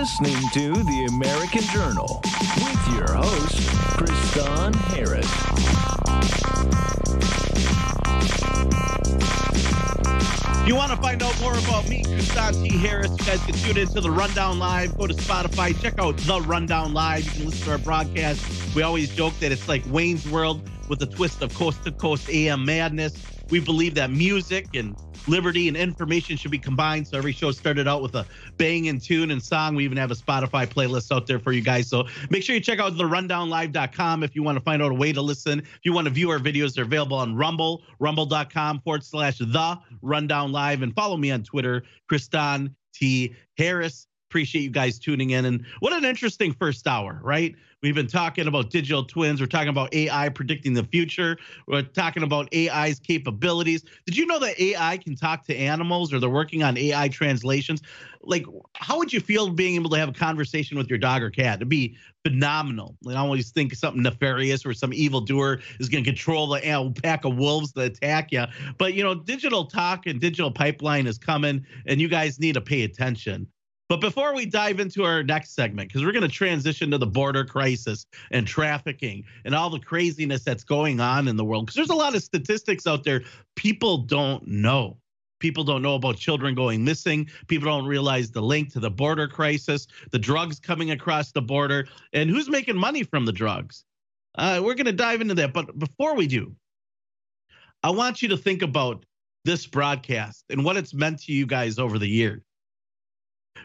listening to The American Journal with your host, Kristan Harris. If you want to find out more about me, Kristan T. Harris, you guys can tune into the Rundown Live. Go to Spotify, check out the Rundown Live. You can listen to our broadcast. We always joke that it's like Wayne's World with a twist of coast to coast AM madness. We believe that music and liberty and information should be combined. So every show started out with a bang and tune and song. We even have a Spotify playlist out there for you guys. So make sure you check out the rundownlive.com if you want to find out a way to listen. If you want to view our videos, they're available on Rumble, rumble.com forward slash the rundown live. And follow me on Twitter, Kristan T. Harris. Appreciate you guys tuning in. And what an interesting first hour, right? We've been talking about digital twins. We're talking about AI predicting the future. We're talking about AI's capabilities. Did you know that AI can talk to animals or they're working on AI translations? Like, how would you feel being able to have a conversation with your dog or cat? It'd be phenomenal. I always think something nefarious or some evildoer is going to control the pack of wolves that attack you. But, you know, digital talk and digital pipeline is coming, and you guys need to pay attention. But before we dive into our next segment, because we're going to transition to the border crisis and trafficking and all the craziness that's going on in the world, because there's a lot of statistics out there people don't know. People don't know about children going missing. People don't realize the link to the border crisis, the drugs coming across the border, and who's making money from the drugs. Uh, we're going to dive into that. But before we do, I want you to think about this broadcast and what it's meant to you guys over the years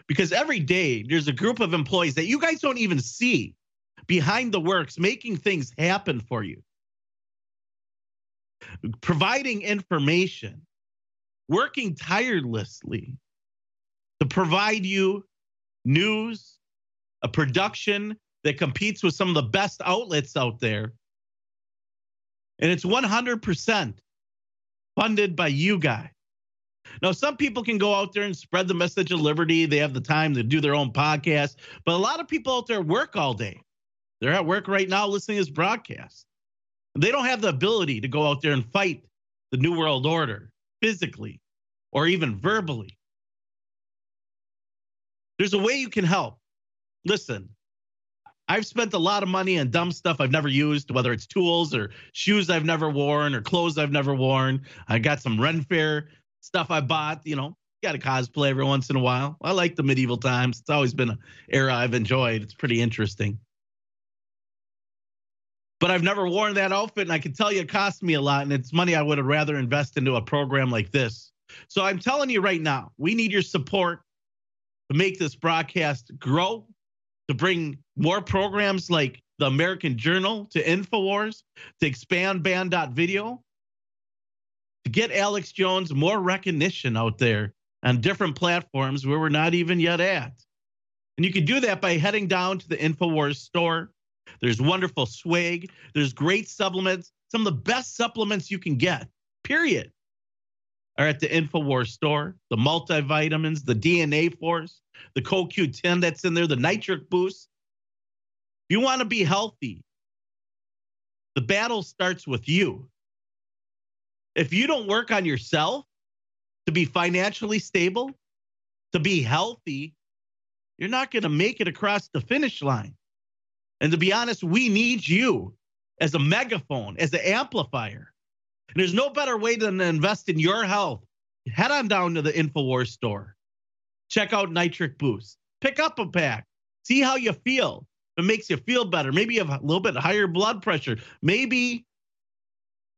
because every day there's a group of employees that you guys don't even see behind the works making things happen for you. Providing information working tirelessly to provide you news a production that competes with some of the best outlets out there. And it's 100% funded by you guys now, some people can go out there and spread the message of liberty. They have the time to do their own podcast, but a lot of people out there work all day. They're at work right now listening to this broadcast. They don't have the ability to go out there and fight the New World Order physically or even verbally. There's a way you can help. Listen, I've spent a lot of money on dumb stuff I've never used, whether it's tools or shoes I've never worn or clothes I've never worn. I got some Ren Fair stuff I bought. You know, got to cosplay every once in a while. I like the medieval times. It's always been an era I've enjoyed. It's pretty interesting. But I've never worn that outfit, and I can tell you it cost me a lot, and it's money I would have rather invest into a program like this. So I'm telling you right now, we need your support to make this broadcast grow, to bring more programs like the American Journal to InfoWars, to expand banned.video, to get Alex Jones more recognition out there on different platforms where we're not even yet at. And you can do that by heading down to the InfoWars store. There's wonderful swag, there's great supplements, some of the best supplements you can get, period, are at the InfoWars store. The multivitamins, the DNA Force, the CoQ10 that's in there, the nitric boost. If you want to be healthy, the battle starts with you. If you don't work on yourself to be financially stable, to be healthy, you're not going to make it across the finish line. And to be honest, we need you as a megaphone, as an amplifier. And there's no better way than to invest in your health. Head on down to the InfoWars store. Check out Nitric Boost. Pick up a pack. See how you feel. If it makes you feel better. Maybe you have a little bit higher blood pressure. Maybe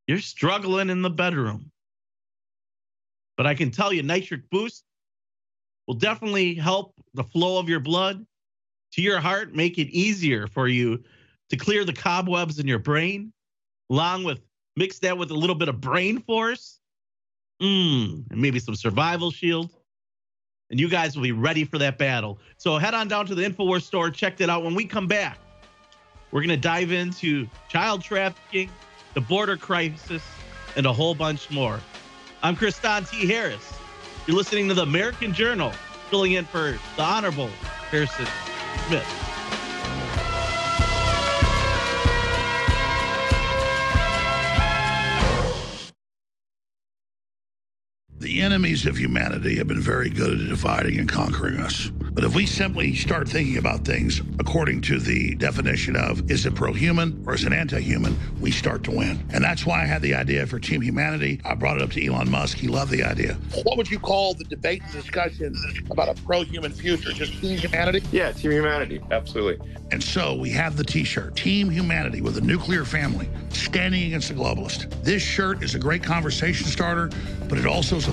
you're struggling in the bedroom. But I can tell you, nitric boost will definitely help the flow of your blood to your heart, make it easier for you to clear the cobwebs in your brain, along with mix that with a little bit of brain force, mm, and maybe some survival shield. And you guys will be ready for that battle. So head on down to the InfoWars store, check that out. When we come back, we're going to dive into child trafficking, the border crisis, and a whole bunch more. I'm Kristan T. Harris. You're listening to the American Journal, filling in for the Honorable Harrison Smith. The enemies of humanity have been very good at dividing and conquering us. But if we simply start thinking about things according to the definition of is it pro human or is it anti human, we start to win. And that's why I had the idea for Team Humanity. I brought it up to Elon Musk. He loved the idea. What would you call the debate and discussion about a pro human future? Just Team Humanity? Yeah, Team Humanity. Absolutely. And so we have the t shirt, Team Humanity with a nuclear family, standing against the globalist. This shirt is a great conversation starter, but it also is a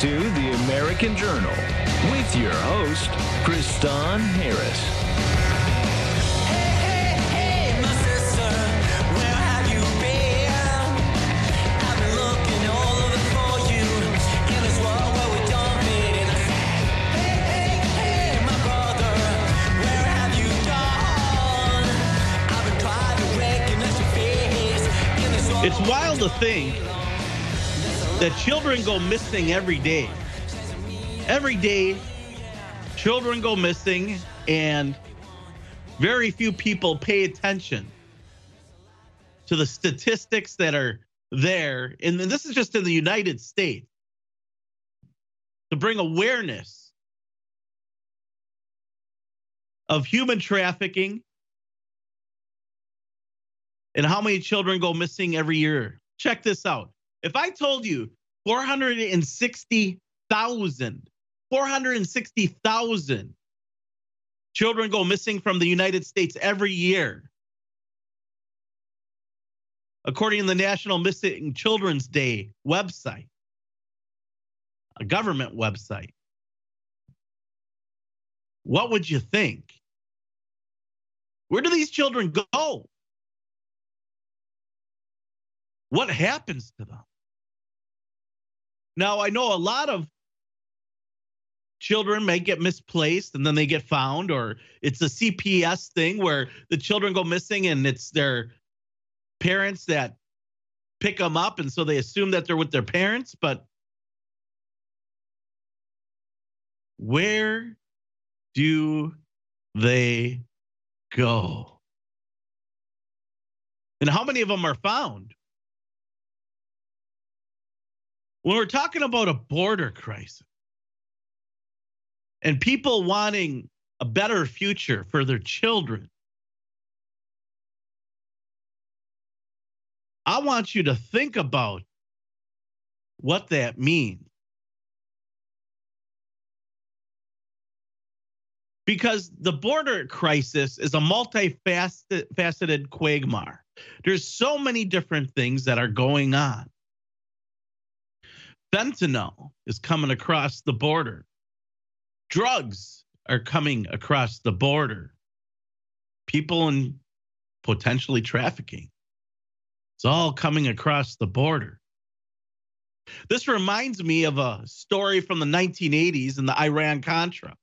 To The American Journal with your host, Kristan Harris. It's wild to think that children go missing every day. Every day, children go missing, and very few people pay attention to the statistics that are there. And this is just in the United States to bring awareness of human trafficking and how many children go missing every year. Check this out. If I told you 460,000, 460,000 children go missing from the United States every year, according to the National Missing Children's Day website, a government website, what would you think? Where do these children go? What happens to them? Now, I know a lot of children may get misplaced and then they get found, or it's a CPS thing where the children go missing and it's their parents that pick them up. And so they assume that they're with their parents. But where do they go? And how many of them are found? When we're talking about a border crisis and people wanting a better future for their children, I want you to think about what that means. Because the border crisis is a multifaceted quagmire. There's so many different things that are going on fentanyl is coming across the border. Drugs are coming across the border. People in potentially trafficking. It's all coming across the border. This reminds me of a story from the 1980s in the Iran Contra,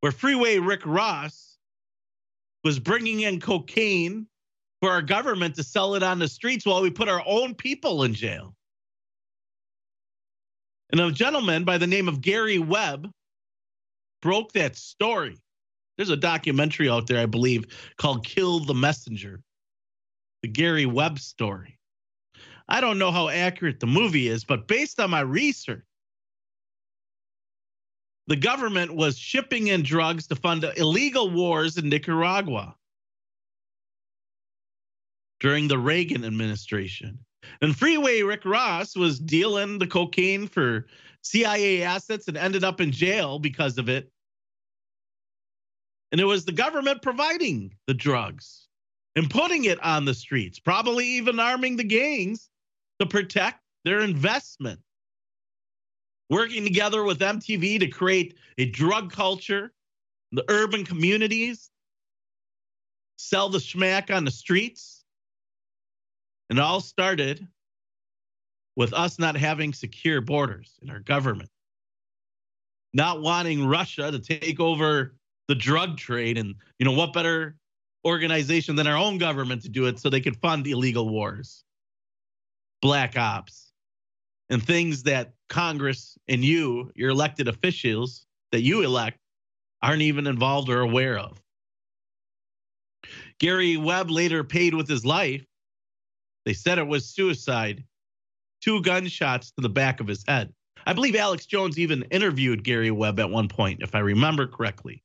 where Freeway Rick Ross was bringing in cocaine for our government to sell it on the streets while we put our own people in jail. And a gentleman by the name of Gary Webb broke that story. There's a documentary out there, I believe, called Kill the Messenger, the Gary Webb story. I don't know how accurate the movie is, but based on my research, the government was shipping in drugs to fund illegal wars in Nicaragua during the Reagan administration. And Freeway Rick Ross was dealing the cocaine for CIA assets and ended up in jail because of it. And it was the government providing the drugs and putting it on the streets, probably even arming the gangs to protect their investment. working together with MTV to create a drug culture, the urban communities, sell the schmack on the streets. And it all started with us not having secure borders in our government, not wanting Russia to take over the drug trade. And, you know, what better organization than our own government to do it so they could fund illegal wars, black ops, and things that Congress and you, your elected officials that you elect, aren't even involved or aware of. Gary Webb later paid with his life. They said it was suicide. Two gunshots to the back of his head. I believe Alex Jones even interviewed Gary Webb at one point, if I remember correctly.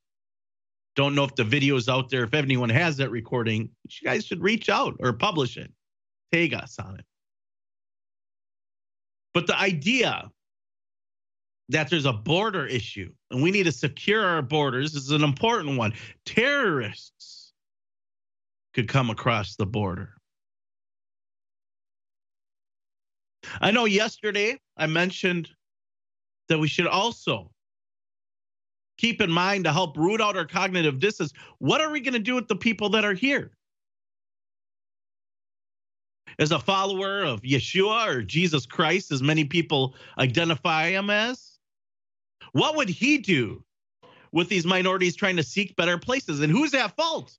Don't know if the video is out there. If anyone has that recording, you guys should reach out or publish it. Tag us on it. But the idea that there's a border issue and we need to secure our borders is an important one. Terrorists could come across the border. I know yesterday I mentioned that we should also keep in mind to help root out our cognitive dissonance. What are we going to do with the people that are here? As a follower of Yeshua or Jesus Christ, as many people identify him as, what would he do with these minorities trying to seek better places? And who's at fault?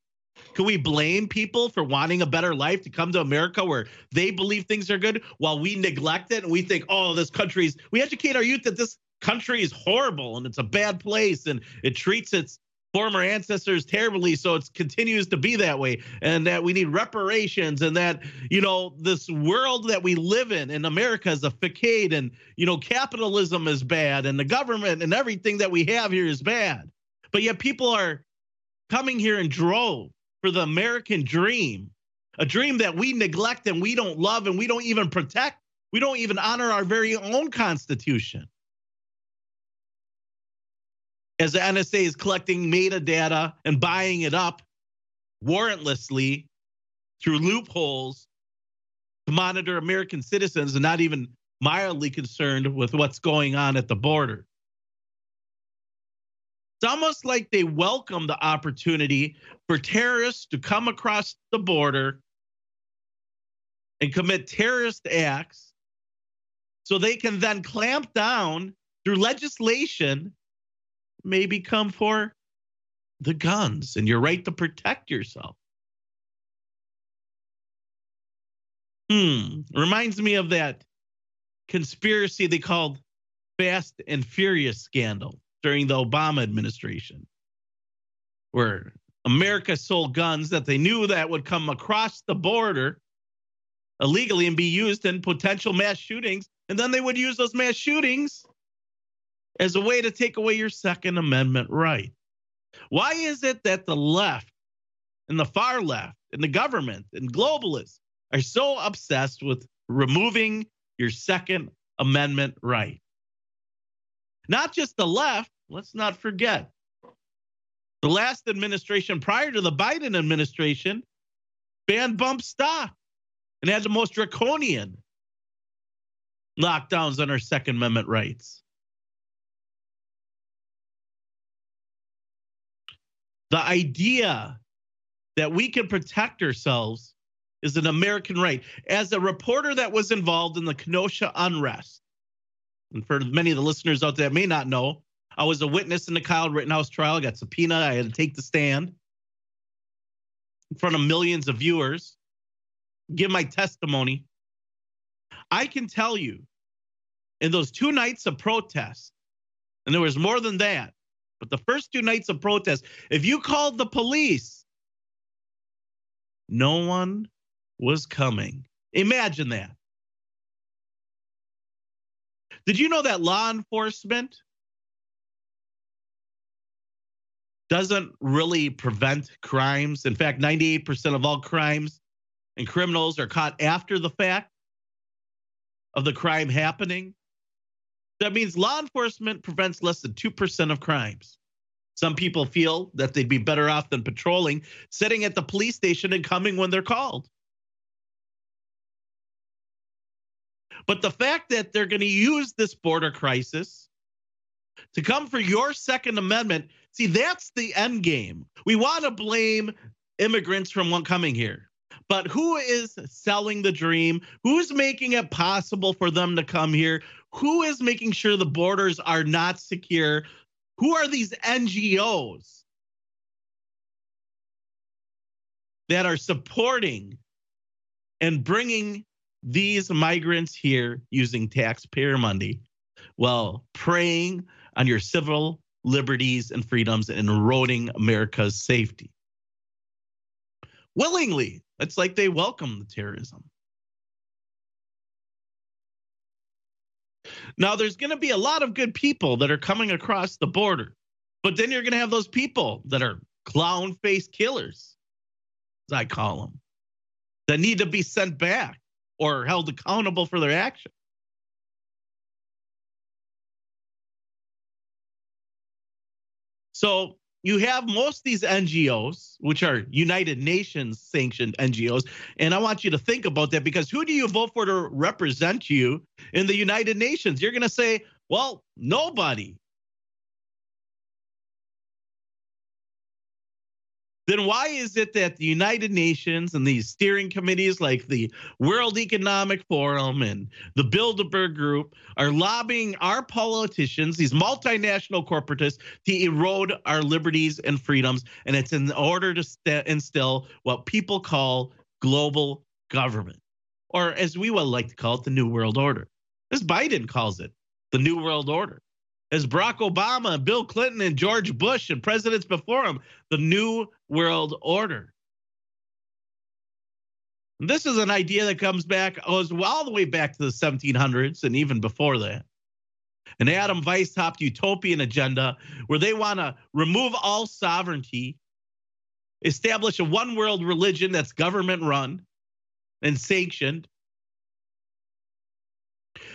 Can we blame people for wanting a better life to come to America where they believe things are good while we neglect it and we think, oh, this country's, we educate our youth that this country is horrible and it's a bad place and it treats its former ancestors terribly so it continues to be that way and that we need reparations and that you know this world that we live in in america is a facade and you know capitalism is bad and the government and everything that we have here is bad. But yet people are coming here in droves for the american dream a dream that we neglect and we don't love and we don't even protect we don't even honor our very own constitution as the NSA is collecting metadata and buying it up warrantlessly through loopholes to monitor American citizens and not even mildly concerned with what's going on at the border. It's almost like they welcome the opportunity for terrorists to come across the border and commit terrorist acts so they can then clamp down through legislation maybe come for the guns and your right to protect yourself. Hmm. Reminds me of that conspiracy they called Fast and Furious scandal during the Obama administration, where America sold guns that they knew that would come across the border illegally and be used in potential mass shootings. And then they would use those mass shootings as a way to take away your Second Amendment right. Why is it that the left and the far left and the government and globalists are so obsessed with removing your Second Amendment right? Not just the left, let's not forget. The last administration prior to the Biden administration banned bump stock and had the most draconian lockdowns on our Second Amendment rights. The idea that we can protect ourselves is an American right. As a reporter that was involved in the Kenosha unrest, and for many of the listeners out there that may not know, I was a witness in the Kyle Rittenhouse trial. I got subpoena. I had to take the stand in front of millions of viewers, give my testimony. I can tell you, in those two nights of protest, and there was more than that, but the first two nights of protest, if you called the police, no one was coming. Imagine that. Did you know that law enforcement doesn't really prevent crimes? In fact, 98% of all crimes and criminals are caught after the fact of the crime happening. That means law enforcement prevents less than 2% of crimes. Some people feel that they'd be better off than patrolling, sitting at the police station and coming when they're called. But the fact that they're going to use this border crisis to come for your Second Amendment, see, that's the end game. We want to blame immigrants from coming here. But who is selling the dream? Who's making it possible for them to come here? Who is making sure the borders are not secure? Who are these NGOs that are supporting and bringing these migrants here using taxpayer money while preying on your civil liberties and freedoms and eroding America's safety? Willingly, it's like they welcome the terrorism. Now, there's going to be a lot of good people that are coming across the border, but then you're going to have those people that are clown face killers, as I call them, that need to be sent back or held accountable for their action. So you have most of these NGOs, which are United Nations sanctioned NGOs. And I want you to think about that because who do you vote for to represent you in the United Nations? You're going to say, well, nobody. Then why is it that the United Nations and these steering committees like the World Economic Forum and the Bilderberg Group are lobbying our politicians, these multinational corporatists, to erode our liberties and freedoms? And it's in order to st- instill what people call global government, or as we would like to call it, the New World Order. As Biden calls it, the New World Order as Barack Obama Bill Clinton and George Bush and presidents before him, the New World Order. And this is an idea that comes back, goes all the way back to the 1700s and even before that. An Adam Weishaupt utopian agenda where they want to remove all sovereignty, establish a one world religion that's government run and sanctioned,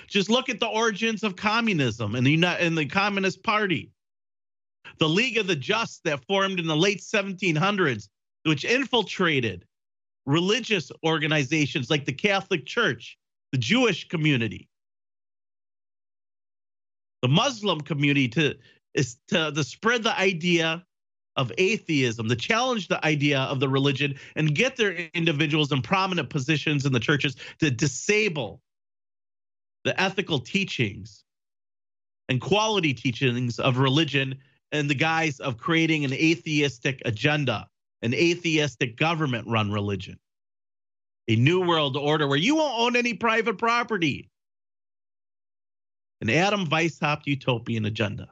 just look at the origins of communism and the and the Communist Party. The League of the Just that formed in the late 1700s, which infiltrated religious organizations like the Catholic Church, the Jewish community, the Muslim community to is to, to spread the idea of atheism, to challenge the idea of the religion and get their individuals in prominent positions in the churches to disable the ethical teachings and quality teachings of religion in the guise of creating an atheistic agenda, an atheistic government run religion, a new world order where you won't own any private property, an Adam Weishaupt utopian agenda.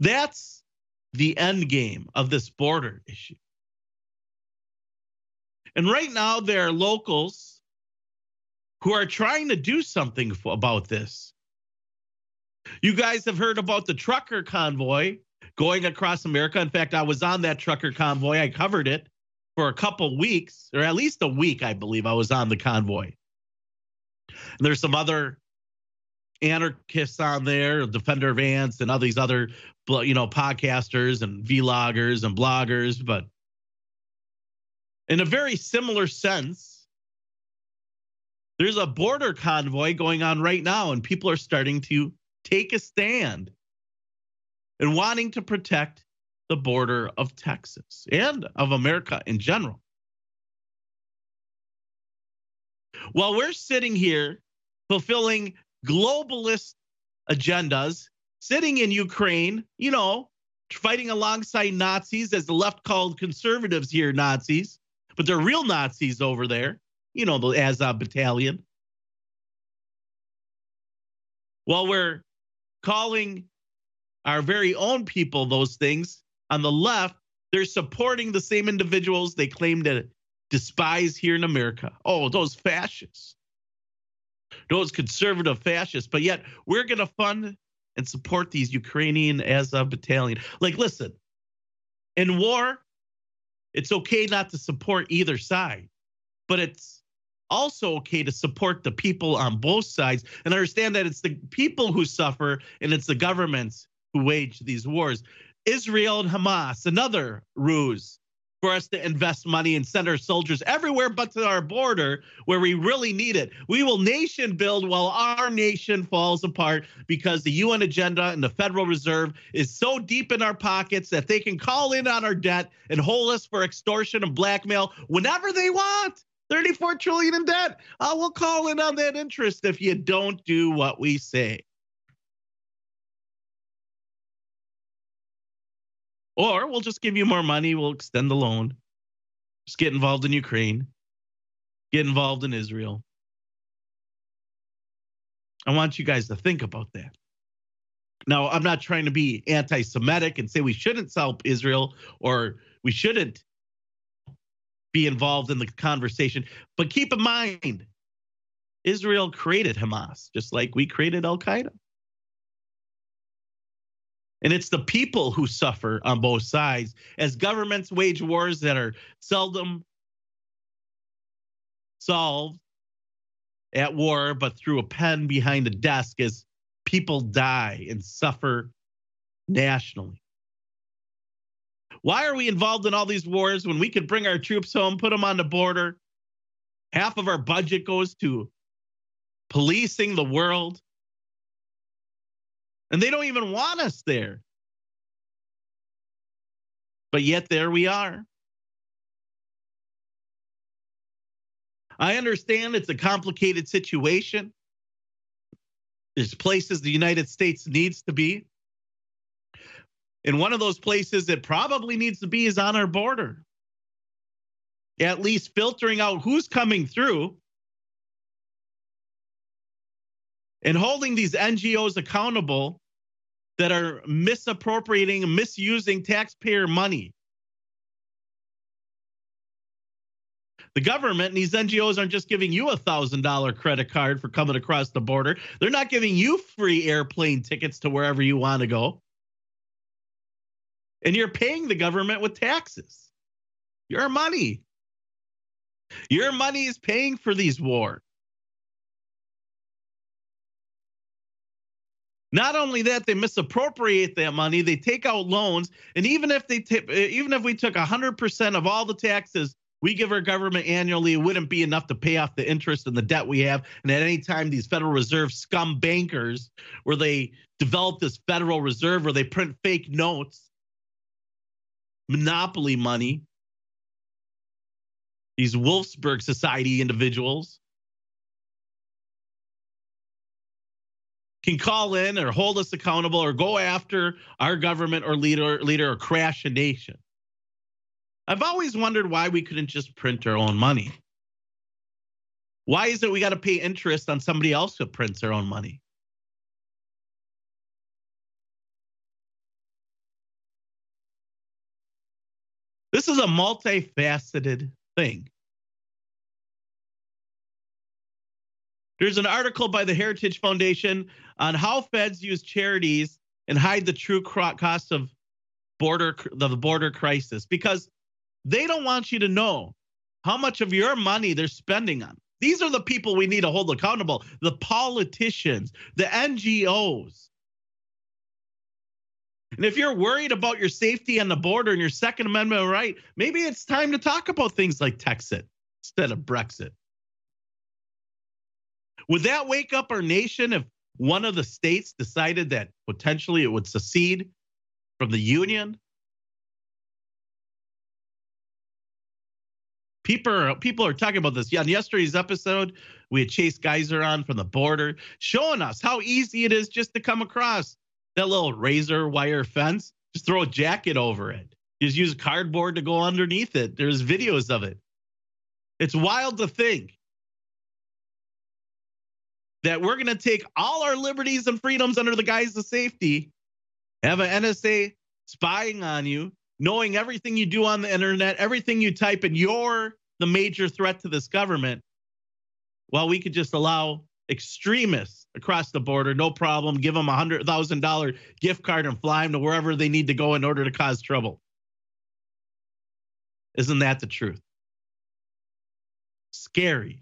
That's the end game of this border issue. And right now, there are locals who are trying to do something about this. You guys have heard about the trucker convoy going across America. In fact, I was on that trucker convoy. I covered it for a couple weeks, or at least a week, I believe. I was on the convoy. And there's some other anarchists on there, Defender Vance, and all these other, you know, podcasters and vloggers and bloggers. But in a very similar sense, there's a border convoy going on right now, and people are starting to take a stand and wanting to protect the border of Texas and of America in general. While we're sitting here fulfilling globalist agendas, sitting in Ukraine, you know, fighting alongside Nazis, as the left called conservatives here Nazis, but they're real Nazis over there you know, the Azov battalion. While we're calling our very own people those things on the left, they're supporting the same individuals they claim to despise here in America. Oh, those fascists, those conservative fascists. But yet we're going to fund and support these Ukrainian Azov battalion. Like, listen, in war, it's okay not to support either side, but it's also okay to support the people on both sides and understand that it's the people who suffer and it's the governments who wage these wars. Israel and Hamas, another ruse for us to invest money and send our soldiers everywhere but to our border where we really need it. We will nation build while our nation falls apart because the UN agenda and the Federal Reserve is so deep in our pockets that they can call in on our debt and hold us for extortion and blackmail whenever they want. 34 trillion in debt. Uh, we'll call in on that interest if you don't do what we say. Or we'll just give you more money. We'll extend the loan. Just get involved in Ukraine. Get involved in Israel. I want you guys to think about that. Now, I'm not trying to be anti Semitic and say we shouldn't help Israel or we shouldn't be involved in the conversation. But keep in mind, Israel created Hamas, just like we created Al Qaeda. And it's the people who suffer on both sides as governments wage wars that are seldom solved at war, but through a pen behind a desk as people die and suffer nationally. Why are we involved in all these wars when we could bring our troops home, put them on the border? Half of our budget goes to policing the world. And they don't even want us there. But yet, there we are. I understand it's a complicated situation. There's places the United States needs to be. And one of those places that probably needs to be is on our border. At least filtering out who's coming through and holding these NGOs accountable that are misappropriating, misusing taxpayer money. The government and these NGOs aren't just giving you a thousand dollar credit card for coming across the border. They're not giving you free airplane tickets to wherever you want to go. And you're paying the government with taxes. Your money. Your money is paying for these wars. Not only that, they misappropriate that money. They take out loans, and even if they t- eh, even if we took hundred percent of all the taxes we give our government annually, it wouldn't be enough to pay off the interest and the debt we have. And at any time, these Federal Reserve scum bankers, where they develop this Federal Reserve, where they print fake notes, monopoly money, these Wolfsburg Society individuals can call in or hold us accountable or go after our government or leader leader or crash a nation. I've always wondered why we couldn't just print our own money. Why is it we got to pay interest on somebody else who prints their own money? This is a multifaceted thing. There's an article by the Heritage Foundation on how feds use charities and hide the true cost of border the border crisis because they don't want you to know how much of your money they're spending on. These are the people we need to hold accountable, the politicians, the NGOs. And if you're worried about your safety on the border and your Second Amendment right, maybe it's time to talk about things like Texit instead of Brexit. Would that wake up our nation if one of the states decided that potentially it would secede from the union? People are, people are talking about this. Yeah, on yesterday's episode, we had Chase Geiser on from the border, showing us how easy it is just to come across that little razor wire fence. Just throw a jacket over it. Just use cardboard to go underneath it. There's videos of it. It's wild to think that we're going to take all our liberties and freedoms under the guise of safety, have an NSA spying on you, knowing everything you do on the internet, everything you type, and you're the major threat to this government, while we could just allow extremists across the border, no problem, give them a hundred thousand dollar gift card and fly them to wherever they need to go in order to cause trouble. Isn't that the truth? Scary.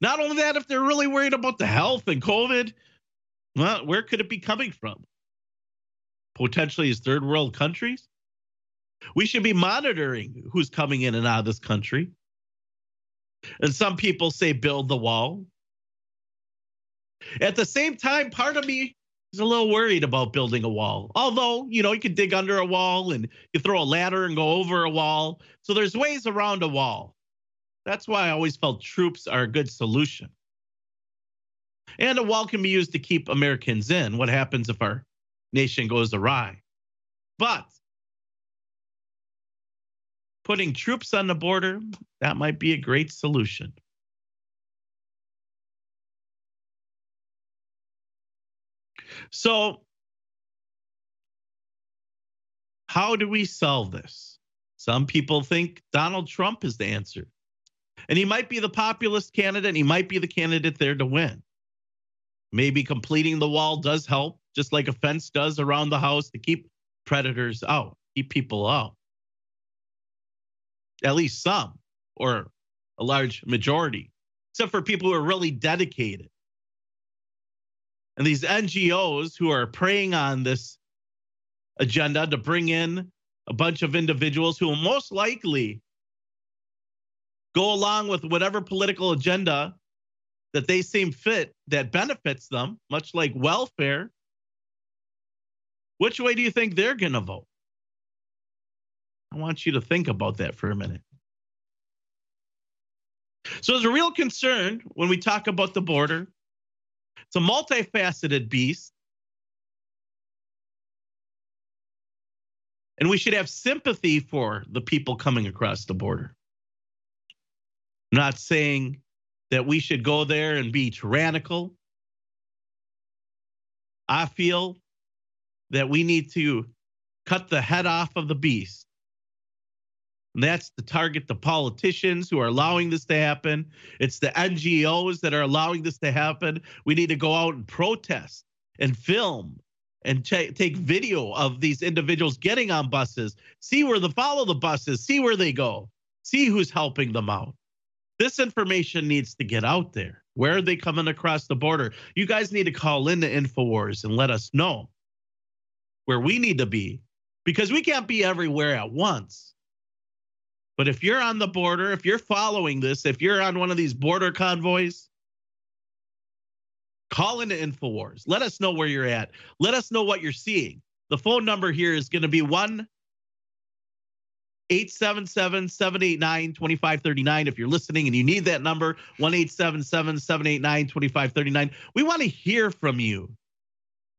Not only that, if they're really worried about the health and COVID, well, where could it be coming from? Potentially as third world countries? We should be monitoring who's coming in and out of this country. And some people say build the wall. At the same time, part of me is a little worried about building a wall. Although, you know, you could dig under a wall and you throw a ladder and go over a wall. So there's ways around a wall. That's why I always felt troops are a good solution. And a wall can be used to keep Americans in. What happens if our nation goes awry? But putting troops on the border, that might be a great solution. So, how do we solve this? Some people think Donald Trump is the answer. And he might be the populist candidate, and he might be the candidate there to win. Maybe completing the wall does help, just like a fence does around the house to keep predators out, keep people out. At least some, or a large majority, except for people who are really dedicated. And these NGOs who are preying on this agenda to bring in a bunch of individuals who will most likely go along with whatever political agenda that they seem fit that benefits them, much like welfare. Which way do you think they're going to vote? I want you to think about that for a minute. So, there's a real concern when we talk about the border. It's a multifaceted beast. And we should have sympathy for the people coming across the border. I'm not saying that we should go there and be tyrannical. I feel that we need to cut the head off of the beast. And that's to target the politicians who are allowing this to happen. It's the NGOs that are allowing this to happen. We need to go out and protest and film and take video of these individuals getting on buses, see where the follow the buses, see where they go, see who's helping them out. This information needs to get out there. Where are they coming across the border? You guys need to call in to InfoWars and let us know where we need to be because we can't be everywhere at once. But if you're on the border, if you're following this, if you're on one of these border convoys, call into InfoWars. Let us know where you're at. Let us know what you're seeing. The phone number here is going to be 1 877 789 2539. If you're listening and you need that number, 1 877 789 2539. We want to hear from you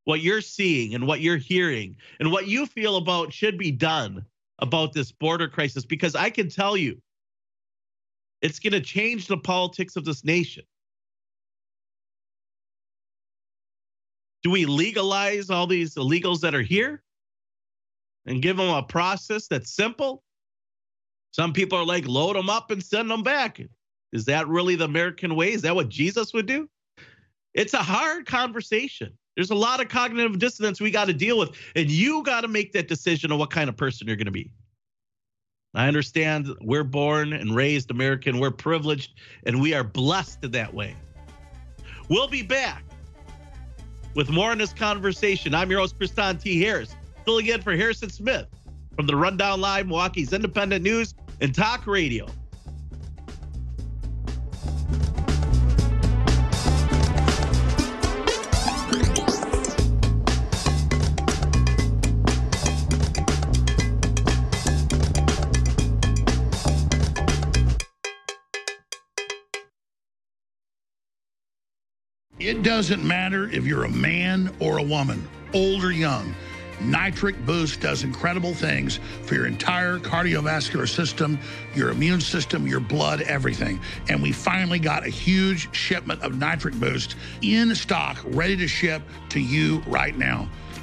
what you're seeing and what you're hearing and what you feel about should be done about this border crisis because I can tell you it's going to change the politics of this nation. Do we legalize all these illegals that are here and give them a process that's simple? Some people are like, load them up and send them back. Is that really the American way? Is that what Jesus would do? It's a hard conversation. There's a lot of cognitive dissonance we got to deal with, and you got to make that decision on what kind of person you're going to be. I understand we're born and raised American, we're privileged, and we are blessed in that way. We'll be back with more in this conversation. I'm your host, Kristan T. Harris, filling in for Harrison Smith from the Rundown Live, Milwaukee's Independent News and Talk Radio. It doesn't matter if you're a man or a woman, old or young. Nitric Boost does incredible things for your entire cardiovascular system, your immune system, your blood, everything. And we finally got a huge shipment of Nitric Boost in stock, ready to ship to you right now.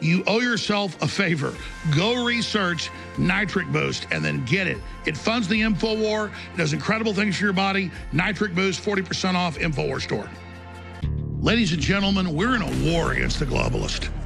you owe yourself a favor. Go research Nitric Boost, and then get it. It funds the InfoWar, it does incredible things for your body. Nitric Boost, 40% off, InfoWar store. Ladies and gentlemen, we're in a war against the globalist,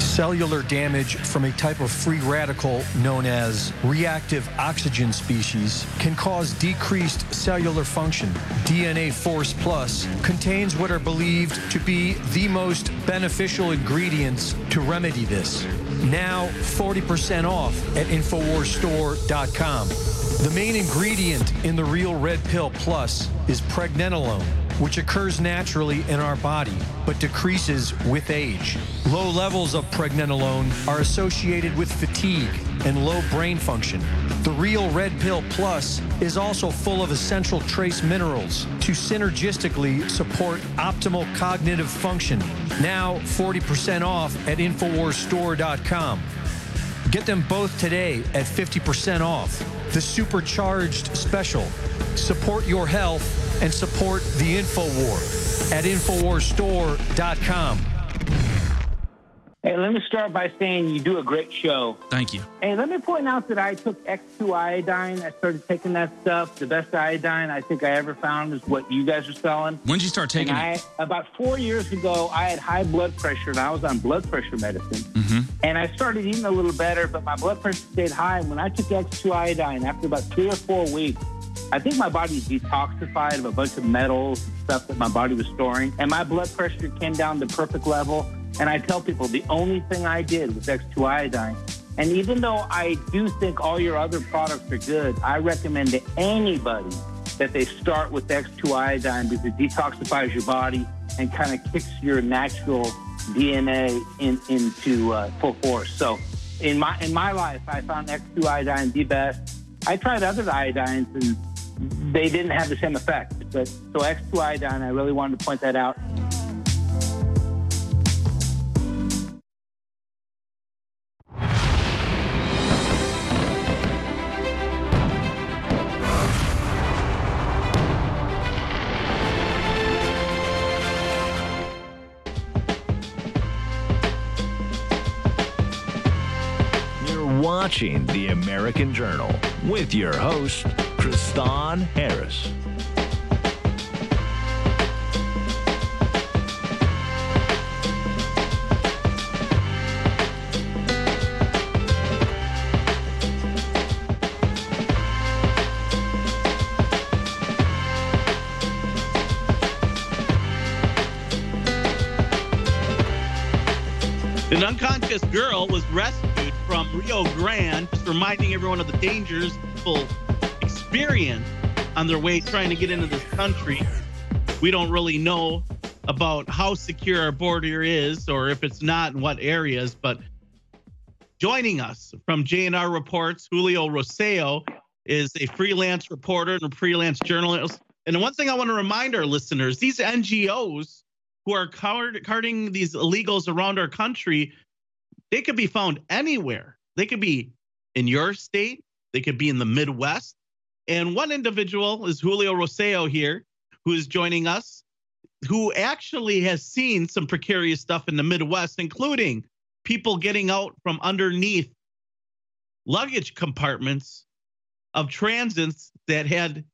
cellular damage from a type of free radical known as reactive oxygen species can cause decreased cellular function. DNA Force Plus contains what are believed to be the most beneficial ingredients to remedy this. Now 40% off at InfoWarsStore.com. The main ingredient in the Real Red Pill Plus is pregnenolone which occurs naturally in our body but decreases with age. Low levels of pregnenolone are associated with fatigue and low brain function. The Real Red Pill Plus is also full of essential trace minerals to synergistically support optimal cognitive function. Now 40% off at InfoWarsStore.com. Get them both today at 50% off. The supercharged special. Support your health and support the InfoWar at InfoWarsStore.com. Hey, let me start by saying you do a great show. Thank you. Hey, let me point out that I took X2 iodine. I started taking that stuff. The best iodine I think I ever found is what you guys are selling. When did you start taking and it? I, about four years ago, I had high blood pressure and I was on blood pressure medicine. Mm-hmm. And I started eating a little better, but my blood pressure stayed high. And when I took X2 iodine, after about three or four weeks, I think my body detoxified of a bunch of metals and stuff that my body was storing. And my blood pressure came down to perfect level. And I tell people the only thing I did was X2 iodine. And even though I do think all your other products are good, I recommend to anybody that they start with X2 iodine because it detoxifies your body and kind of kicks your natural DNA in, into uh, full force. So in my in my life, I found X2 iodine the best. I tried other iodines and they didn't have the same effect. But so X2 iodine, I really wanted to point that out. Watching The American Journal with your host, Kristan Harris. An unconscious girl was rescued from Rio Grande, just reminding everyone of the dangers people experience on their way trying to get into this country. We don't really know about how secure our border is or if it's not in what areas, but joining us from JNR Reports, Julio Roseo is a freelance reporter and a freelance journalist. And the one thing I want to remind our listeners, these NGOs who are card- carting these illegals around our country, they could be found anywhere. They could be in your state, they could be in the Midwest. And one individual is Julio Roseo here, who is joining us, who actually has seen some precarious stuff in the Midwest, including people getting out from underneath luggage compartments of transits that had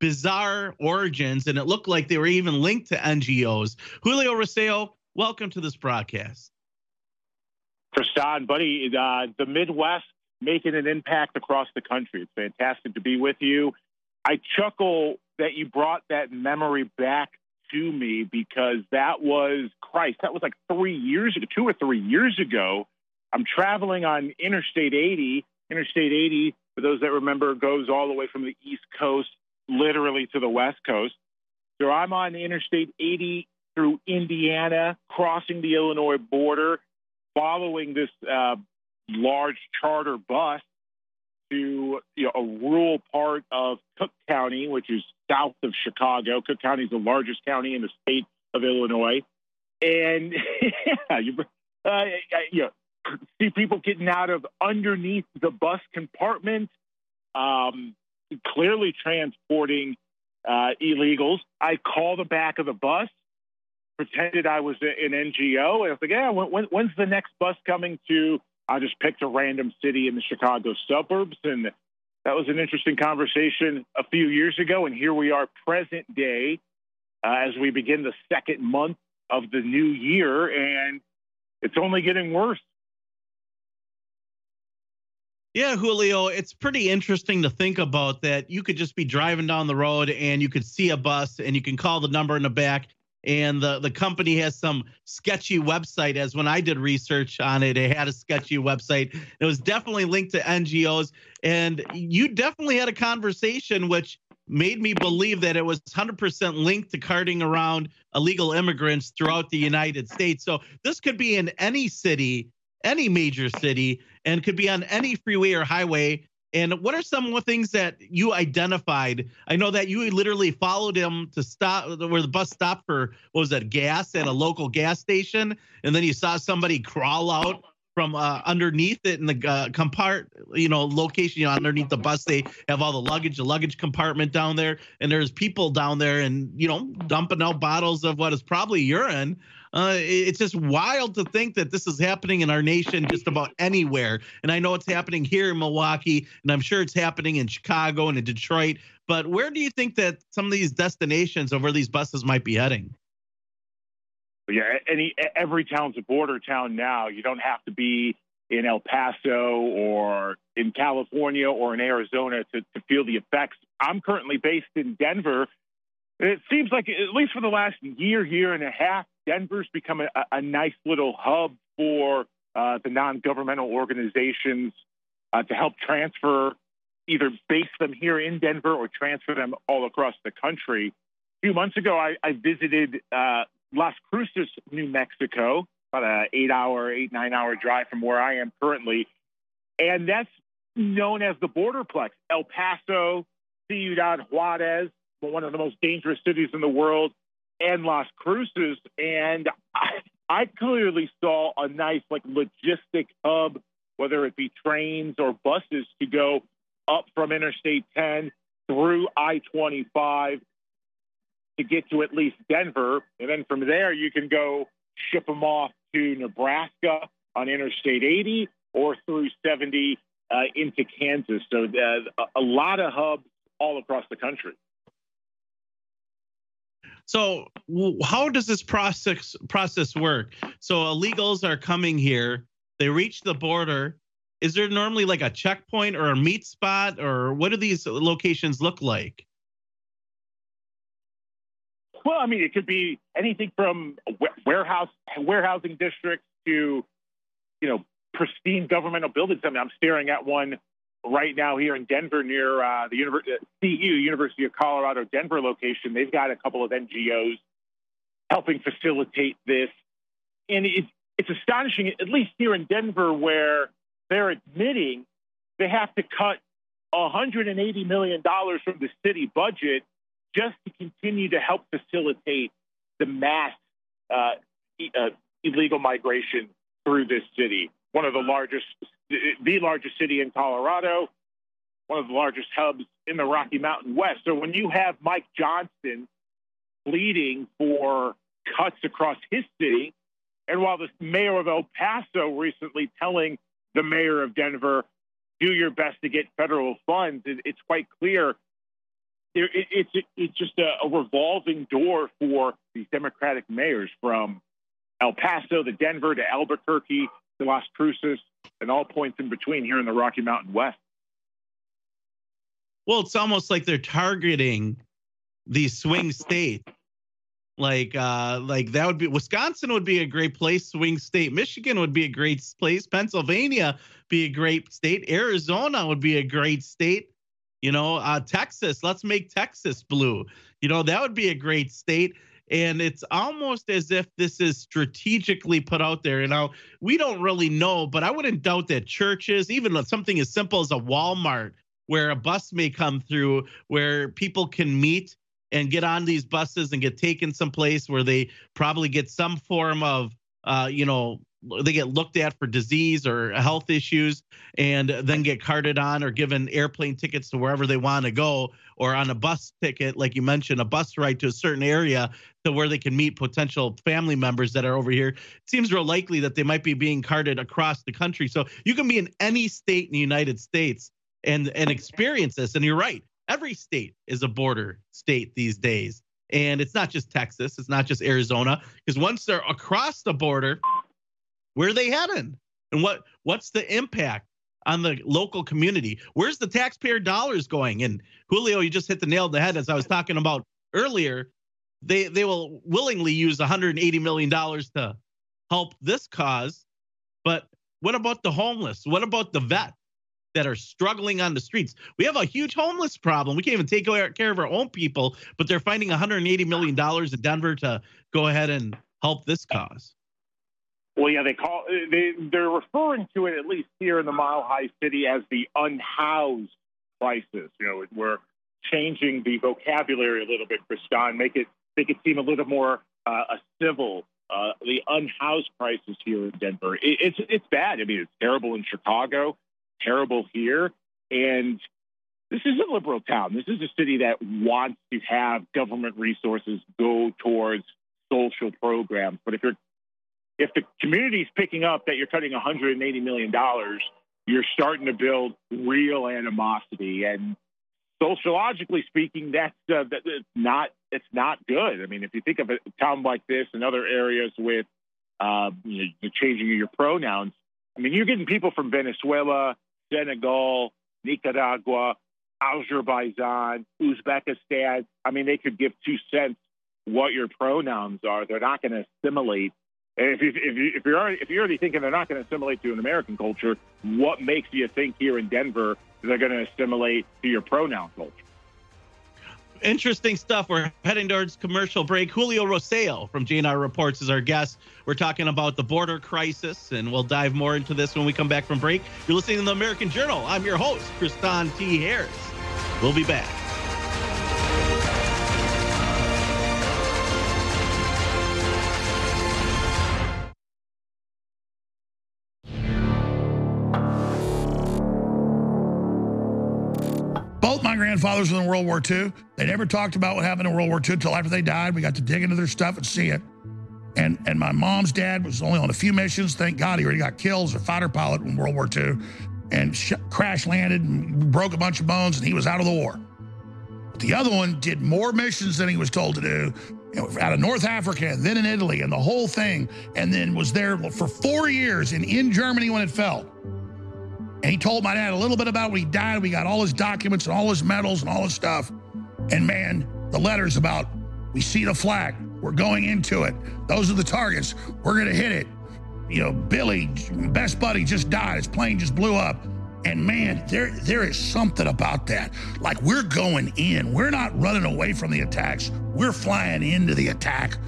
bizarre origins, and it looked like they were even linked to NGOs. Julio Roseo, welcome to this broadcast. Kristan, buddy, uh, the Midwest making an impact across the country. It's fantastic to be with you. I chuckle that you brought that memory back to me because that was Christ. That was like three years ago, two or three years ago. I'm traveling on Interstate 80. Interstate 80, for those that remember, goes all the way from the East Coast literally to the West Coast. So I'm on Interstate 80 through Indiana, crossing the Illinois border, following this uh, large charter bus to you know, a rural part of Cook County, which is south of Chicago. Cook County is the largest county in the state of Illinois. And yeah, you, uh, you know, see people getting out of underneath the bus compartment, um, clearly transporting uh, illegals. I call the back of the bus, pretended I was an NGO, and I was like, "Yeah, when, when's the next bus coming to?" I just picked a random city in the Chicago suburbs, and that was an interesting conversation a few years ago. And here we are, present day, uh, as we begin the second month of the new year, and it's only getting worse. Yeah, Julio, it's pretty interesting to think about that. You could just be driving down the road and you could see a bus and you can call the number in the back and the the company has some sketchy website as when i did research on it it had a sketchy website. It was definitely linked to ngos and you definitely had a conversation which made me believe that it was 100% linked to carting around illegal immigrants throughout the united states. So this could be in any city any major city and could be on any freeway or highway and what are some the things that you identified? I know that you literally followed him to stop where the bus stopped for what was that gas at a local gas station, and then you saw somebody crawl out from uh, underneath it in the uh, compart, you know, location, you know, underneath the bus. They have all the luggage, the luggage compartment down there, and there's people down there, and you know, dumping out bottles of what is probably urine uh, it's just wild to think that this is happening in our nation just about anywhere. And I know it's happening here in Milwaukee, and I'm sure it's happening in Chicago and in Detroit. But where do you think that some of these destinations over these buses might be heading? Yeah, any every town's a border town now. You don't have to be in El Paso or in California or in Arizona to, to feel the effects. I'm currently based in Denver. It seems like, at least for the last year, year and a half, Denver's become a, a nice little hub for uh, the non-governmental organizations uh, to help transfer, either base them here in Denver or transfer them all across the country. A few months ago, I, I visited uh, Las Cruces, New Mexico, about an eight-hour, eight nine-hour drive from where I am currently, and that's known as the Borderplex. El Paso, Ciudad Juarez, one of the most dangerous cities in the world, and Las Cruces, and I, I clearly saw a nice like logistic hub, whether it be trains or buses, to go up from Interstate 10 through I-25 to get to at least Denver, and then from there you can go ship them off to Nebraska on Interstate 80 or through 70 uh, into Kansas. So uh, a lot of hubs all across the country. So how does this process process work? So illegals are coming here, they reach the border. Is there normally like a checkpoint or a meet spot or what do these locations look like? Well, I mean, it could be anything from warehouse warehousing districts to, you know, pristine governmental buildings. I mean, I'm staring at one right now here in Denver near uh, the University, uh, CU, University of Colorado Denver location. They've got a couple of NGOs helping facilitate this. And it's, it's astonishing, at least here in Denver, where they're admitting they have to cut $180 million from the city budget just to continue to help facilitate the mass uh, uh, illegal migration through this city. One of the largest the largest city in Colorado, one of the largest hubs in the Rocky Mountain West. So when you have Mike Johnston pleading for cuts across his city, and while the mayor of El Paso recently telling the mayor of Denver, do your best to get federal funds, it's quite clear it's it's just a, revolving door for these Democratic mayors from El Paso to Denver to Albuquerque to Las Cruces and all points in between here in the Rocky Mountain West. Well, it's almost like they're targeting these swing states. Like, uh, like that would be Wisconsin would be a great place. Swing state, Michigan would be a great place. Pennsylvania be a great state. Arizona would be a great state. You know, uh, Texas. Let's make Texas blue. You know, that would be a great state. And it's almost as if this is strategically put out there. You know, we don't really know, but I wouldn't doubt that churches, even something as simple as a Walmart, where a bus may come through where people can meet and get on these buses and get taken someplace where they probably get some form of uh, you know they get looked at for disease or health issues and then get carted on or given airplane tickets to wherever they want to go or on a bus ticket like you mentioned a bus ride to a certain area to where they can meet potential family members that are over here. It seems real likely that they might be being carted across the country. So you can be in any state in the united states and and experience this. And you're right every state is a border state these days. And it's not just texas it's not just arizona because once they're across the border where are they heading? And what what's the impact on the local community? Where's the taxpayer dollars going? And Julio, you just hit the nail on the head as I was talking about earlier. They they will willingly use 180 million dollars to help this cause, but what about the homeless? What about the vets that are struggling on the streets? We have a huge homeless problem. We can't even take care of our own people, but they're finding 180 million dollars in Denver to go ahead and help this cause. Well, yeah, they call they they're referring to it at least here in the Mile High City as the unhoused crisis. You know, we're changing the vocabulary a little bit, Kristan, make it make it seem a little more uh, a civil. Uh, the unhoused crisis here in Denver, it, it's it's bad. I mean, it's terrible in Chicago, terrible here, and this is a liberal town. This is a city that wants to have government resources go towards social programs. But if you're if the community is picking up that you're cutting 180 million dollars, you're starting to build real animosity. And sociologically speaking, that's uh, that, not it's not good. I mean, if you think of a town like this and other areas with uh, you know, the changing of your pronouns, I mean, you're getting people from Venezuela, Senegal, Nicaragua, Azerbaijan, Uzbekistan. I mean, they could give two cents what your pronouns are. They're not going to assimilate if, you, if, you, if you're already, if you're already thinking they're not going to assimilate to an American culture, what makes you think here in Denver they're going to assimilate to your pronoun culture? Interesting stuff. We're heading towards commercial break. Julio Rosell from JNR Reports is our guest. We're talking about the border crisis, and we'll dive more into this when we come back from break. You're listening to the American Journal. I'm your host, Kristan T. Harris. We'll be back. Grandfathers were in World War II. They never talked about what happened in World War II until after they died. We got to dig into their stuff and see it. And and my mom's dad was only on a few missions. Thank God he already got killed as a fighter pilot in World War II and sh- crash landed and broke a bunch of bones and he was out of the war. But the other one did more missions than he was told to do out of North Africa and then in Italy and the whole thing. And then was there for four years in, in Germany when it fell. And he told my dad a little bit about when he died. We got all his documents and all his medals and all his stuff. And man, the letters about we see the flag, we're going into it. Those are the targets. We're going to hit it. You know, Billy, best buddy, just died. His plane just blew up. And man, there there is something about that. Like we're going in. We're not running away from the attacks. We're flying into the attack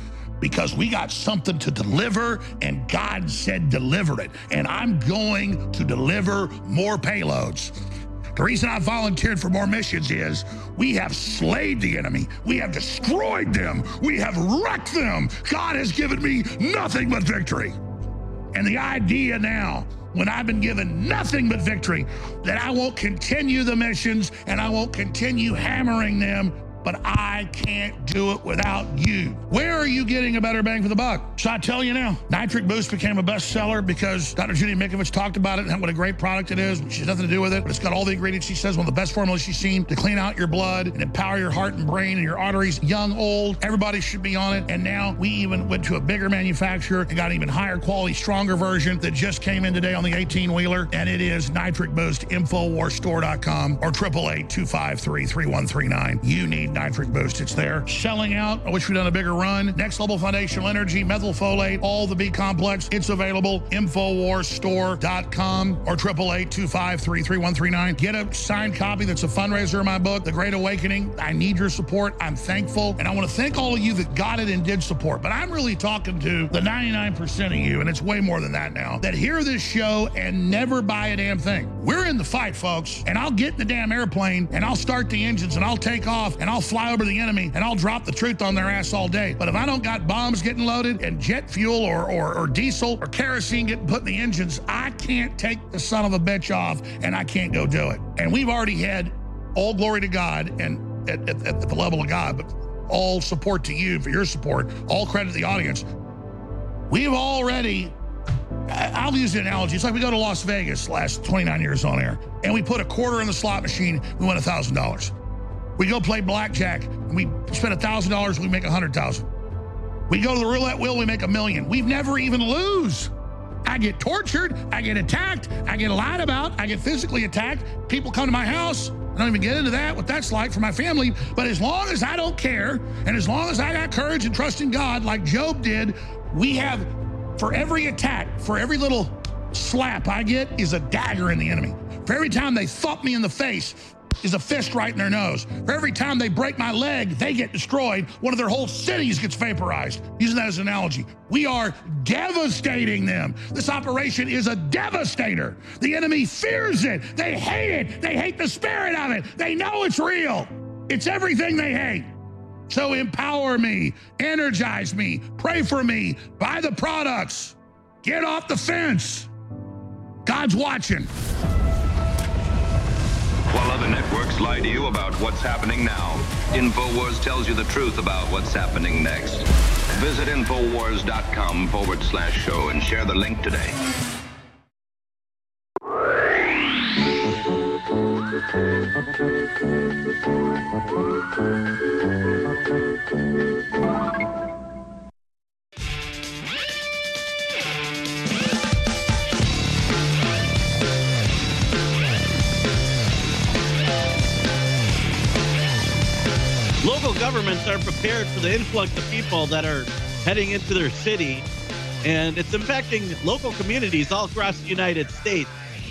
because we got something to deliver and God said deliver it. And I'm going to deliver more payloads. The reason I volunteered for more missions is we have slayed the enemy. We have destroyed them. We have wrecked them. God has given me nothing but victory. And the idea now, when I've been given nothing but victory, that I won't continue the missions and I won't continue hammering them but I can't do it without you. Where are you getting a better bang for the buck? So I tell you now, Nitric Boost became a bestseller because Dr. Judy Mikovits talked about it and what a great product it is. She has nothing to do with it, but it's got all the ingredients she says, one of the best formulas she's seen to clean out your blood and empower your heart and brain and your arteries, young, old. Everybody should be on it. And now we even went to a bigger manufacturer and got an even higher quality, stronger version that just came in today on the 18 wheeler. And it is Nitric Boost, Infowarstore.com or 888 253 3139. You need Nitric Boost. It's there. Selling out. I wish we'd done a bigger run. Next level foundational energy, methylfolate, all the B complex. It's available. Infowarstore.com or 888 253 3139. Get a signed copy that's a fundraiser of my book, The Great Awakening. I need your support. I'm thankful. And I want to thank all of you that got it and did support. But I'm really talking to the 99% of you, and it's way more than that now, that hear this show and never buy a damn thing. We're in the fight, folks. And I'll get in the damn airplane and I'll start the engines and I'll take off and I'll fly over the enemy and I'll drop the truth on their ass all day. But if I don't got bombs getting loaded and jet fuel or, or, or diesel or kerosene getting put in the engines, I can't take the son of a bitch off and I can't go do it. And we've already had all glory to God and at, at, at the level of God, but all support to you for your support, all credit to the audience. We've already I'll use the analogy. It's like we go to Las Vegas last 29 years on air, and we put a quarter in the slot machine, we win $1,000. We go play blackjack, and we spend a $1,000, we make a 100000 We go to the roulette wheel, we make a million. We've never even lose. I get tortured, I get attacked, I get lied about, I get physically attacked. People come to my house. I don't even get into that, what that's like for my family. But as long as I don't care, and as long as I got courage and trust in God, like Job did, we have for every attack, for every little slap I get, is a dagger in the enemy. For every time they thump me in the face, is a fist right in their nose. For every time they break my leg, they get destroyed. One of their whole cities gets vaporized. Using that as an analogy. We are devastating them. This operation is a devastator. The enemy fears it. They hate it. They hate the spirit of it. They know it's real. It's everything they hate. So empower me, energize me, pray for me, buy the products, get off the fence. God's watching. While other networks lie to you about what's happening now, InfoWars tells you the truth about what's happening next. Visit Infowars.com forward slash show and share the link today. The influx of people that are heading into their city, and it's impacting local communities all across the United States.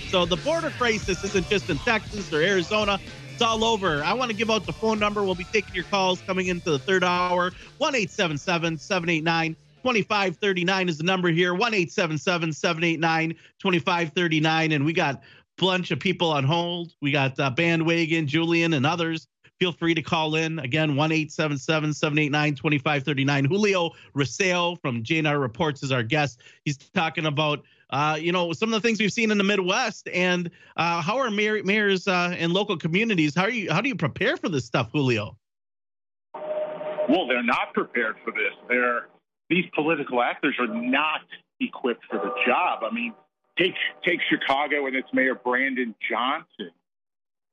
So the border crisis isn't just in Texas or Arizona. It's all over. I want to give out the phone number. We'll be taking your calls coming into the third hour. 1 789 2539 is the number here. 1 789 2539. And we got a bunch of people on hold. We got uh, Bandwagon, Julian, and others. Feel free to call in. Again, 1 789 2539. Julio Rosell from JNR Reports is our guest. He's talking about uh, you know, some of the things we've seen in the Midwest, and uh, how are mayor, mayors uh, and local communities? How are you? How do you prepare for this stuff, Julio? Well, they're not prepared for this. They're these political actors are not equipped for the job. I mean, take take Chicago and its mayor Brandon Johnson.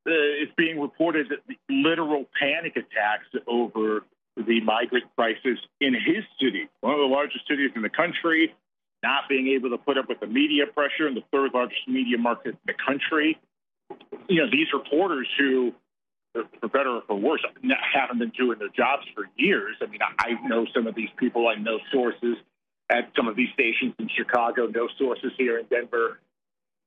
Uh, it's being reported that the literal panic attacks over the migrant crisis in his city, one of the largest cities in the country, not being able to put up with the media pressure in the third largest media market in the country. You know, these reporters who, for better or for worse, haven't been doing their jobs for years. I mean, I know some of these people. I know sources at some of these stations in Chicago, no sources here in Denver.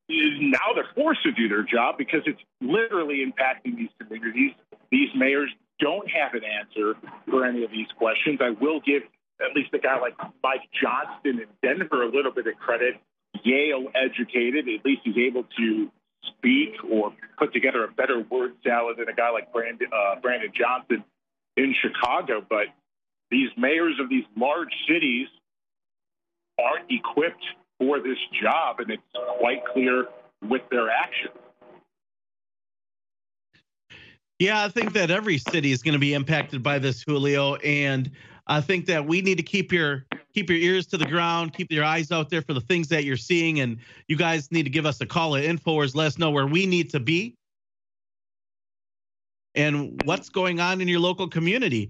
Now they're forced to do their job because it's literally impacting these communities. These mayors don't have an answer for any of these questions. I will give at least a guy like Mike Johnston in Denver a little bit of credit. Yale educated, at least he's able to speak or put together a better word salad than a guy like Brandon, uh, Brandon Johnson in Chicago. But these mayors of these large cities aren't equipped for this job, and it's quite clear with their actions. Yeah, I think that every city is going to be impacted by this, Julio, and I think that we need to keep your keep your ears to the ground, keep your eyes out there for the things that you're seeing, and you guys need to give us a call at Infowars. Let us know where we need to be and what's going on in your local community.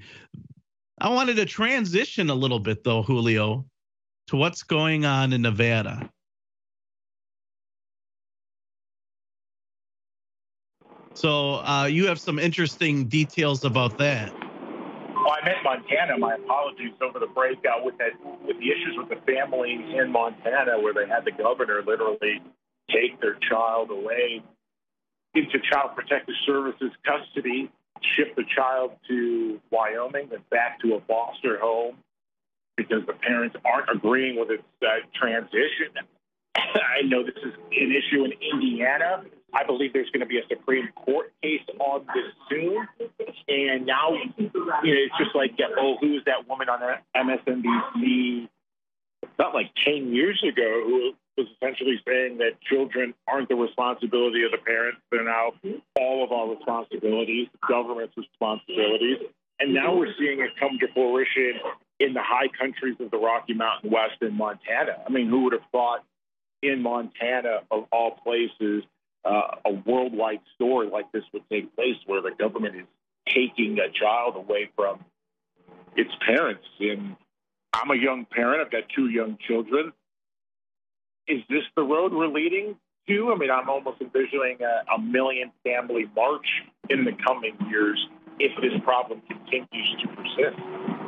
I wanted to transition a little bit though, Julio, to what's going on in Nevada. So uh, you have some interesting details about that. Well, I meant Montana. My apologies over the breakout with that with the issues with the family in Montana, where they had the governor literally take their child away into Child Protective Services custody, ship the child to Wyoming and back to a foster home because the parents aren't agreeing with uh, transition. I know this is an issue in Indiana. I believe there's going to be a Supreme Court case on this soon. And now, you know, it's just like, oh, who's that woman on MSNBC? Not like 10 years ago who was essentially saying that children aren't the responsibility of the parents. They're now all of our responsibilities, government's responsibilities. And now we're seeing it come to fruition in the high countries of the Rocky Mountain West in Montana. I mean, who would have thought in Montana, of all places, uh, a worldwide story like this would take place where the government is taking a child away from its parents. And I'm a young parent, I've got two young children. Is this the road we're leading to? I mean, I'm almost envisioning a, a million family march in the coming years if this problem continues to persist.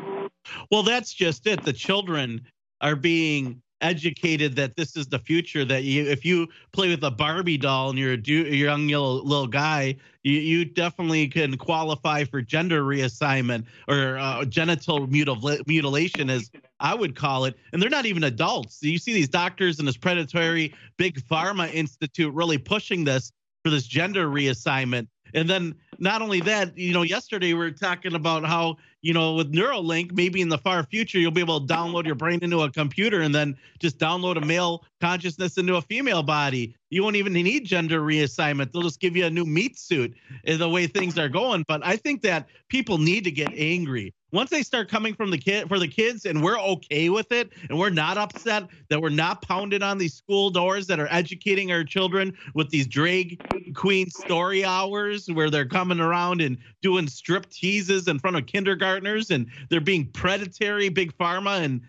Well, that's just it. The children are being educated that this is the future that you if you play with a barbie doll and you're a du- young little, little guy you, you definitely can qualify for gender reassignment or uh, genital mutil- mutilation as i would call it. And they're not even adults. You see these doctors and this predatory big pharma institute really pushing this for this gender reassignment. And then not only that, you know, yesterday we were talking about how, you know, with Neuralink, maybe in the far future, you'll be able to download your brain into a computer and then just download a male consciousness into a female body. You won't even need gender reassignment. They'll just give you a new meat suit in the way things are going. But I think that people need to get angry once they start coming from the kid for the kids and we're okay with it and we're not upset that we're not pounded on these school doors that are educating our children with these drag queen story hours where they're coming around and doing strip teases in front of kindergartners and they're being predatory big pharma and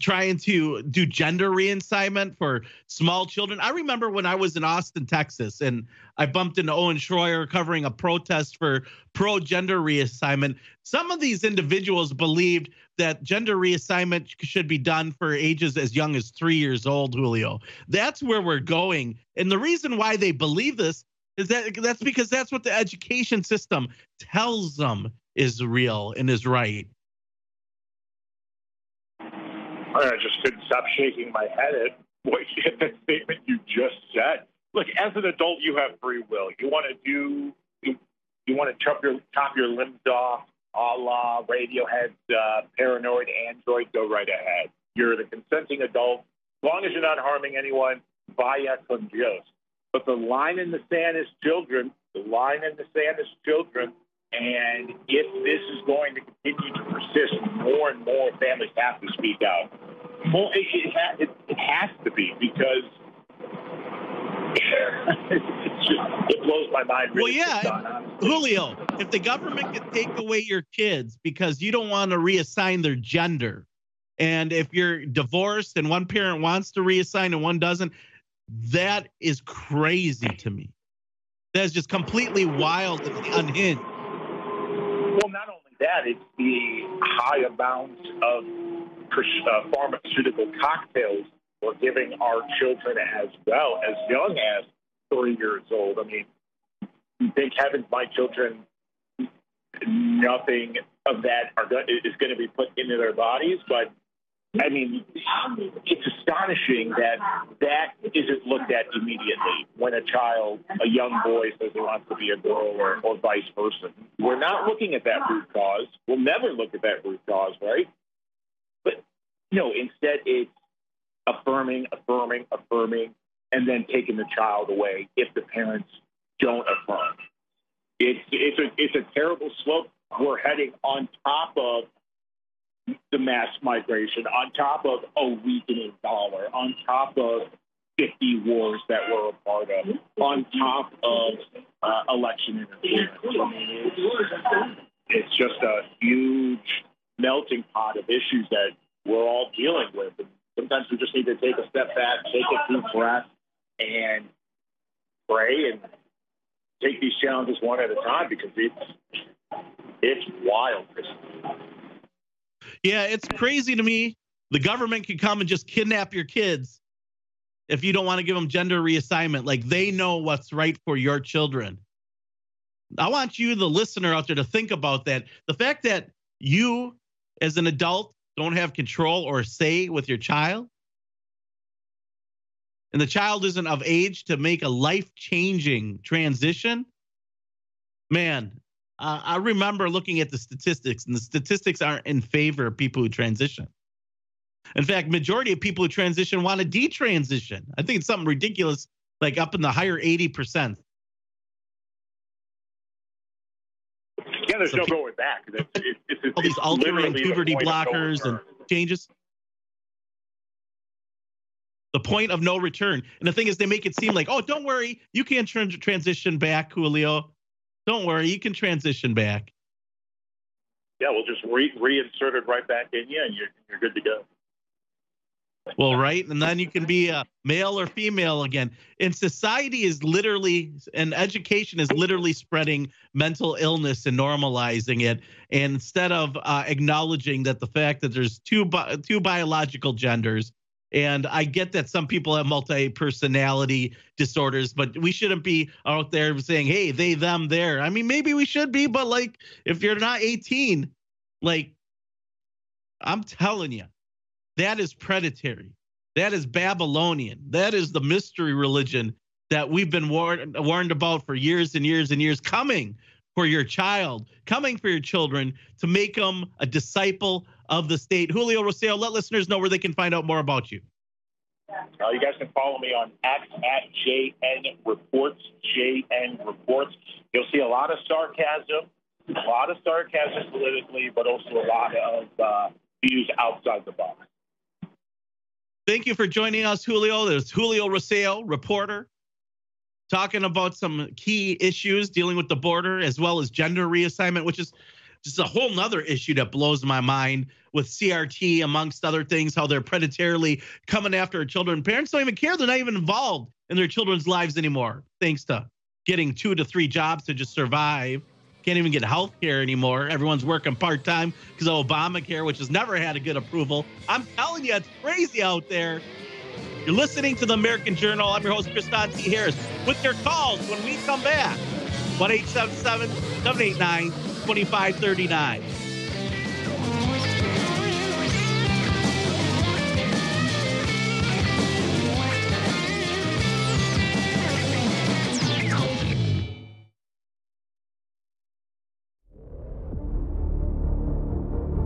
trying to do gender reassignment for small children. I remember when I was in Austin, Texas, and I bumped into Owen Schroyer covering a protest for pro gender reassignment. Some of these individuals believed that gender reassignment should be done for ages as young as three years old, Julio. That's where we're going. And the reason why they believe this is that that's because that's what the education system tells them is real and is right. I just couldn't stop shaking my head at what statement you just said. Look, as an adult, you have free will. You want to do, you, you want to chop your chop your limbs off, a la Radiohead's uh, "Paranoid Android." Go right ahead. You're the consenting adult. As long as you're not harming anyone, vaya con Dios. But the line in the sand is children. The line in the sand is children. And if this is going to continue to persist, more and more families have to speak out. Well, it, it, ha- it, it has to be because just, it blows my mind. Really well, yeah, Julio, if the government can take away your kids because you don't want to reassign their gender, and if you're divorced and one parent wants to reassign and one doesn't, that is crazy to me. That's just completely wild and unhinged. Well, not only that, it's the high amounts of uh, pharmaceutical cocktails we're giving our children as well, as young as three years old. I mean, thank heavens my children, nothing of that are go- is going to be put into their bodies, but I mean, it's astonishing that that isn't looked at immediately when a child, a young boy, says he wants to be a girl or, or vice versa. We're not looking at that root cause. We'll never look at that root cause, right? But no, instead it's affirming, affirming, affirming, and then taking the child away if the parents don't affirm. it's it's a it's a terrible slope we're heading on top of the mass migration, on top of a weakening dollar, on top of 50 wars that we're a part of, on top of uh, election interference. I mean, it's, it's just a huge melting pot of issues that we're all dealing with. And sometimes we just need to take a step back, take a deep breath, and pray and take these challenges one at a time because it's it's wild. Yeah, it's crazy to me. The government can come and just kidnap your kids if you don't want to give them gender reassignment. Like they know what's right for your children. I want you, the listener out there, to think about that. The fact that you, as an adult, don't have control or say with your child, and the child isn't of age to make a life changing transition, man, uh, I remember looking at the statistics, and the statistics aren't in favor of people who transition. In fact, majority of people who transition want to detransition. I think it's something ridiculous, like up in the higher 80%. Yeah, there's so no people, going back. It's, it's, it's, all these altering puberty blockers and changes. The point of no return. And the thing is, they make it seem like, oh, don't worry, you can't transition back, Julio. Don't worry, you can transition back. Yeah, we'll just re- reinsert it right back in you, and you're you're good to go. Well, right, and then you can be a male or female again. And society is literally, and education is literally spreading mental illness and normalizing it. And instead of uh, acknowledging that the fact that there's two bi- two biological genders and I get that some people have multi personality disorders, but we shouldn't be out there saying, hey, they, them, there. I mean, maybe we should be, but like, if you're not 18, like, I'm telling you, that is predatory. That is Babylonian. That is the mystery religion that we've been warned, warned about for years and years and years coming for your child, coming for your children to make them a disciple of the state. Julio Rosario, let listeners know where they can find out more about you. Uh, you guys can follow me on X at JN Reports, JN Reports. You'll see a lot of sarcasm, a lot of sarcasm politically, but also a lot of uh, views outside the box. Thank you for joining us, Julio. There's Julio Rosario, reporter, talking about some key issues dealing with the border as well as gender reassignment, which is just a whole nother issue that blows my mind with CRT, amongst other things, how they're predatorily coming after children. Parents don't even care. They're not even involved in their children's lives anymore, thanks to getting two to three jobs to just survive. Can't even get health care anymore. Everyone's working part time because of Obamacare, which has never had a good approval. I'm telling you, it's crazy out there. You're listening to the American Journal. I'm your host, Kristan T. Harris, with your calls when we come back. 1 789 2539.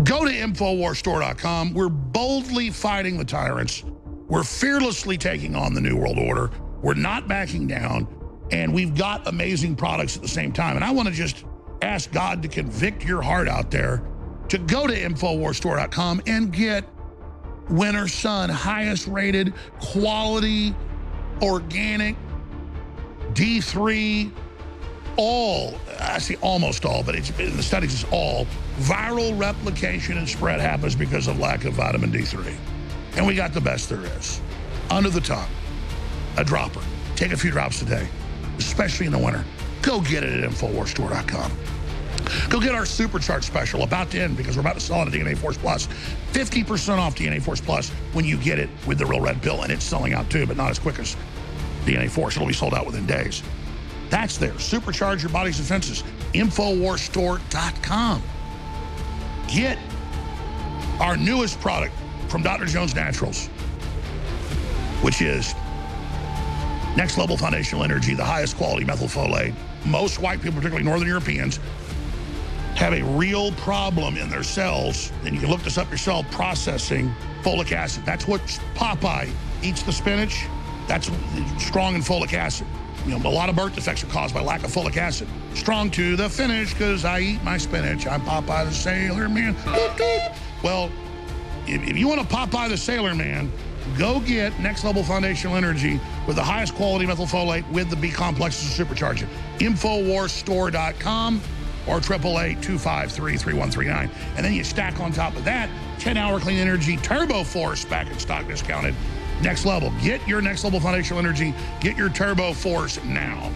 Go to InfoWarsStore.com. We're boldly fighting the tyrants. We're fearlessly taking on the New World Order. We're not backing down. And we've got amazing products at the same time. And I want to just ask God to convict your heart out there to go to InfoWarsStore.com and get Winter Sun, highest rated, quality, organic, D3, all, I see almost all, but it's, the studies is all, viral replication and spread happens because of lack of vitamin D3. And we got the best there is. Under the tongue, a dropper. Take a few drops a day, especially in the winter. Go get it at InfoWarsStore.com. Go get our supercharge special about to end because we're about to sell it at DNA Force Plus. 50% off DNA Force Plus when you get it with the real red pill. And it's selling out too, but not as quick as DNA Force. It'll be sold out within days. That's there. Supercharge your body's defenses. Infowarsstore.com. Get our newest product from Dr. Jones Naturals, which is next level foundational energy, the highest quality methylfolate. Most white people, particularly Northern Europeans, have a real problem in their cells. And you can look this up yourself processing folic acid. That's what Popeye eats the spinach. That's strong in folic acid. You know, a lot of birth defects are caused by lack of folic acid. Strong to the finish because I eat my spinach. I'm Popeye the Sailor Man. Well, if you want to Popeye the Sailor Man, go get Next Level Foundational Energy with the highest quality methylfolate with the B complexes to supercharge it. Infowarsstore.com or 888-253-3139. And then you stack on top of that 10-hour clean energy turbo force back in stock discounted. Next level. Get your next level foundational energy. Get your turbo force now.